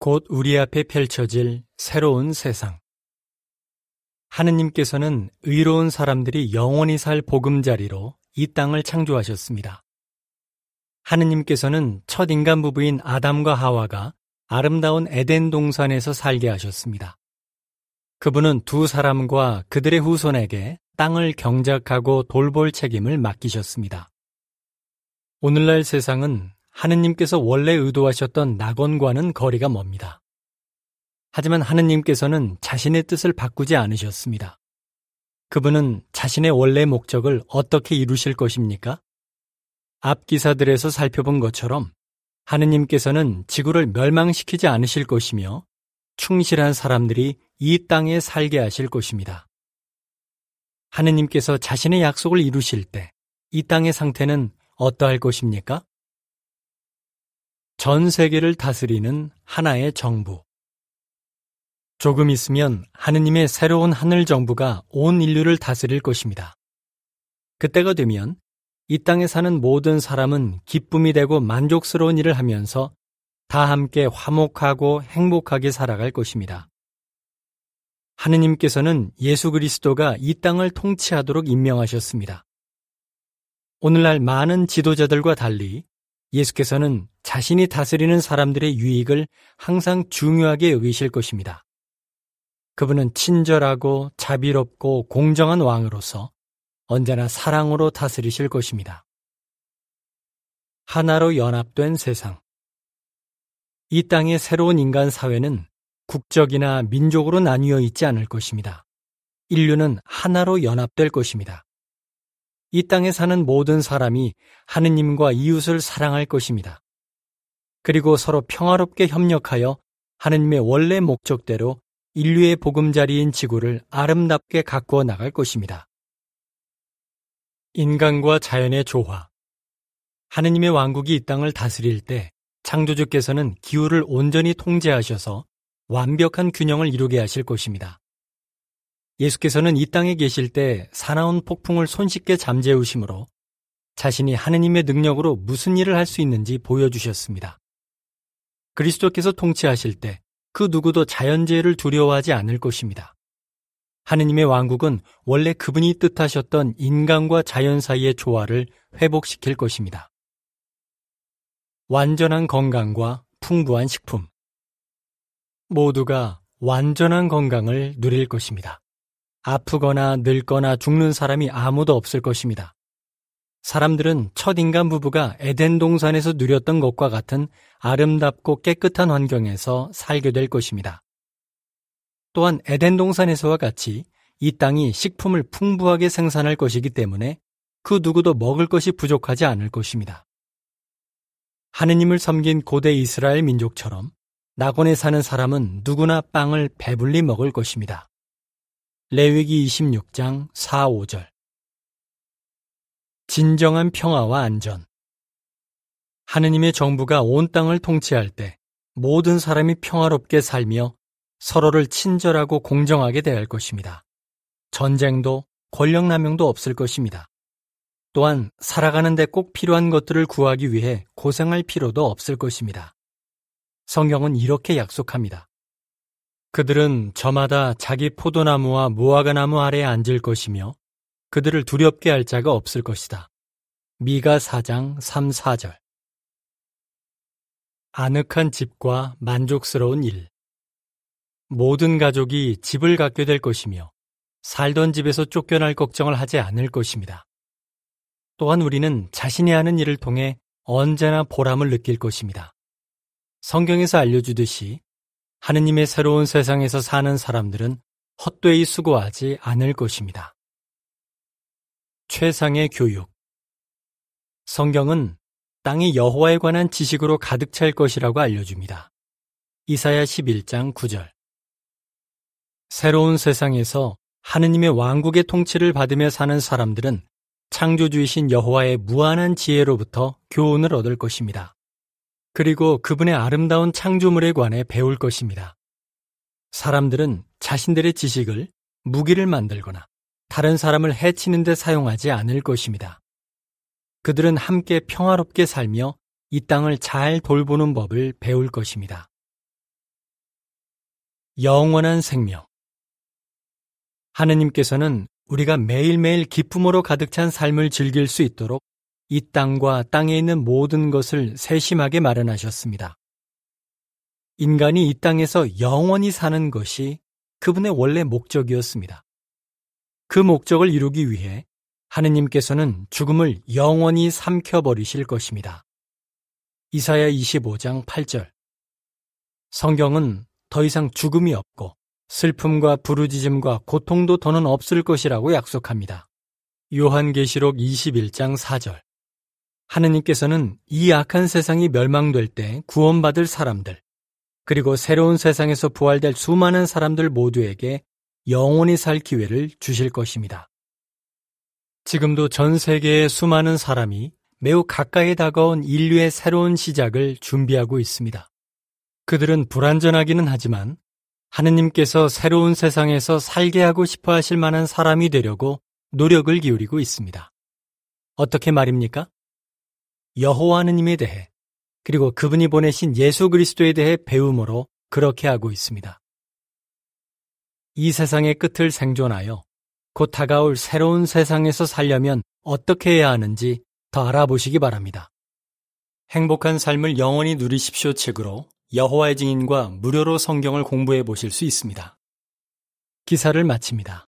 곧 우리 앞에 펼쳐질 새로운 세상. 하느님께서는 의로운 사람들이 영원히 살 보금자리로 이 땅을 창조하셨습니다. 하느님께서는 첫 인간 부부인 아담과 하와가 아름다운 에덴 동산에서 살게 하셨습니다. 그분은 두 사람과 그들의 후손에게 땅을 경작하고 돌볼 책임을 맡기셨습니다. 오늘날 세상은 하느님께서 원래 의도하셨던 낙원과는 거리가 멉니다. 하지만 하느님께서는 자신의 뜻을 바꾸지 않으셨습니다. 그분은 자신의 원래 목적을 어떻게 이루실 것입니까? 앞 기사들에서 살펴본 것처럼 하느님께서는 지구를 멸망시키지 않으실 것이며 충실한 사람들이 이 땅에 살게 하실 것입니다. 하느님께서 자신의 약속을 이루실 때 이 땅의 상태는 어떠할 것입니까? 전 세계를 다스리는 하나의 정부. 조금 있으면 하느님의 새로운 하늘 정부가 온 인류를 다스릴 것입니다. 그때가 되면 이 땅에 사는 모든 사람은 기쁨이 되고 만족스러운 일을 하면서 다 함께 화목하고 행복하게 살아갈 것입니다. 하느님께서는 예수 그리스도가 이 땅을 통치하도록 임명하셨습니다. 오늘날 많은 지도자들과 달리 예수께서는 자신이 다스리는 사람들의 유익을 항상 중요하게 여기실 것입니다. 그분은 친절하고 자비롭고 공정한 왕으로서 언제나 사랑으로 다스리실 것입니다. 하나로 연합된 세상. 이 땅의 새로운 인간 사회는 국적이나 민족으로 나뉘어 있지 않을 것입니다. 인류는 하나로 연합될 것입니다. 이 땅에 사는 모든 사람이 하느님과 이웃을 사랑할 것입니다. 그리고 서로 평화롭게 협력하여 하느님의 원래 목적대로 인류의 보금자리인 지구를 아름답게 가꾸어 나갈 것입니다. 인간과 자연의 조화. 하느님의 왕국이 이 땅을 다스릴 때 창조주께서는 기후를 온전히 통제하셔서 완벽한 균형을 이루게 하실 것입니다. 예수께서는 이 땅에 계실 때 사나운 폭풍을 손쉽게 잠재우심으로 자신이 하느님의 능력으로 무슨 일을 할 수 있는지 보여주셨습니다. 그리스도께서 통치하실 때 그 누구도 자연재해를 두려워하지 않을 것입니다. 하느님의 왕국은 원래 그분이 뜻하셨던 인간과 자연 사이의 조화를 회복시킬 것입니다. 완전한 건강과 풍부한 식품. 모두가 완전한 건강을 누릴 것입니다. 아프거나 늙거나 죽는 사람이 아무도 없을 것입니다. 사람들은 첫 인간 부부가 에덴 동산에서 누렸던 것과 같은 아름답고 깨끗한 환경에서 살게 될 것입니다. 또한 에덴 동산에서와 같이 이 땅이 식품을 풍부하게 생산할 것이기 때문에 그 누구도 먹을 것이 부족하지 않을 것입니다. 하느님을 섬긴 고대 이스라엘 민족처럼 낙원에 사는 사람은 누구나 빵을 배불리 먹을 것입니다. 레위기 26장 4, 5절 진정한 평화와 안전 하느님의 정부가 온 땅을 통치할 때 모든 사람이 평화롭게 살며 서로를 친절하고 공정하게 대할 것입니다. 전쟁도 권력남용도 없을 것입니다. 또한 살아가는데 꼭 필요한 것들을 구하기 위해 고생할 필요도 없을 것입니다. 성경은 이렇게 약속합니다. 그들은 저마다 자기 포도나무와 무화과나무 아래에 앉을 것이며 그들을 두렵게 할 자가 없을 것이다. 미가 4장 3, 4절 아늑한 집과 만족스러운 일 모든 가족이 집을 갖게 될 것이며 살던 집에서 쫓겨날 걱정을 하지 않을 것입니다. 또한 우리는 자신이 하는 일을 통해 언제나 보람을 느낄 것입니다. 성경에서 알려주듯이 하느님의 새로운 세상에서 사는 사람들은 헛되이 수고하지 않을 것입니다. 최상의 교육 성경은 땅이 여호와에 관한 지식으로 가득 찰 것이라고 알려줍니다. 이사야 11장 9절 새로운 세상에서 하느님의 왕국의 통치를 받으며 사는 사람들은 창조주이신 여호와의 무한한 지혜로부터 교훈을 얻을 것입니다. 그리고 그분의 아름다운 창조물에 관해 배울 것입니다. 사람들은 자신들의 지식을 무기를 만들거나 다른 사람을 해치는 데 사용하지 않을 것입니다. 그들은 함께 평화롭게 살며 이 땅을 잘 돌보는 법을 배울 것입니다. 영원한 생명. 하느님께서는 우리가 매일매일 기쁨으로 가득 찬 삶을 즐길 수 있도록 이 땅과 땅에 있는 모든 것을 세심하게 마련하셨습니다. 인간이 이 땅에서 영원히 사는 것이 그분의 원래 목적이었습니다. 그 목적을 이루기 위해 하느님께서는 죽음을 영원히 삼켜버리실 것입니다. 이사야 25장 8절 성경은 더 이상 죽음이 없고 슬픔과 부르짖음과 고통도 더는 없을 것이라고 약속합니다. 요한계시록 21장 4절 하느님께서는 이 악한 세상이 멸망될 때 구원받을 사람들, 그리고 새로운 세상에서 부활될 수많은 사람들 모두에게 영원히 살 기회를 주실 것입니다. 지금도 전 세계의 수많은 사람이 매우 가까이 다가온 인류의 새로운 시작을 준비하고 있습니다. 그들은 불완전하기는 하지만 하느님께서 새로운 세상에서 살게 하고 싶어 하실 만한 사람이 되려고 노력을 기울이고 있습니다. 어떻게 말입니까? 여호와 하느님에 대해 그리고 그분이 보내신 예수 그리스도에 대해 배움으로 그렇게 하고 있습니다. 이 세상의 끝을 생존하여 곧 다가올 새로운 세상에서 살려면 어떻게 해야 하는지 더 알아보시기 바랍니다. 행복한 삶을 영원히 누리십시오 책으로 여호와의 증인과 무료로 성경을 공부해 보실 수 있습니다. 기사를 마칩니다.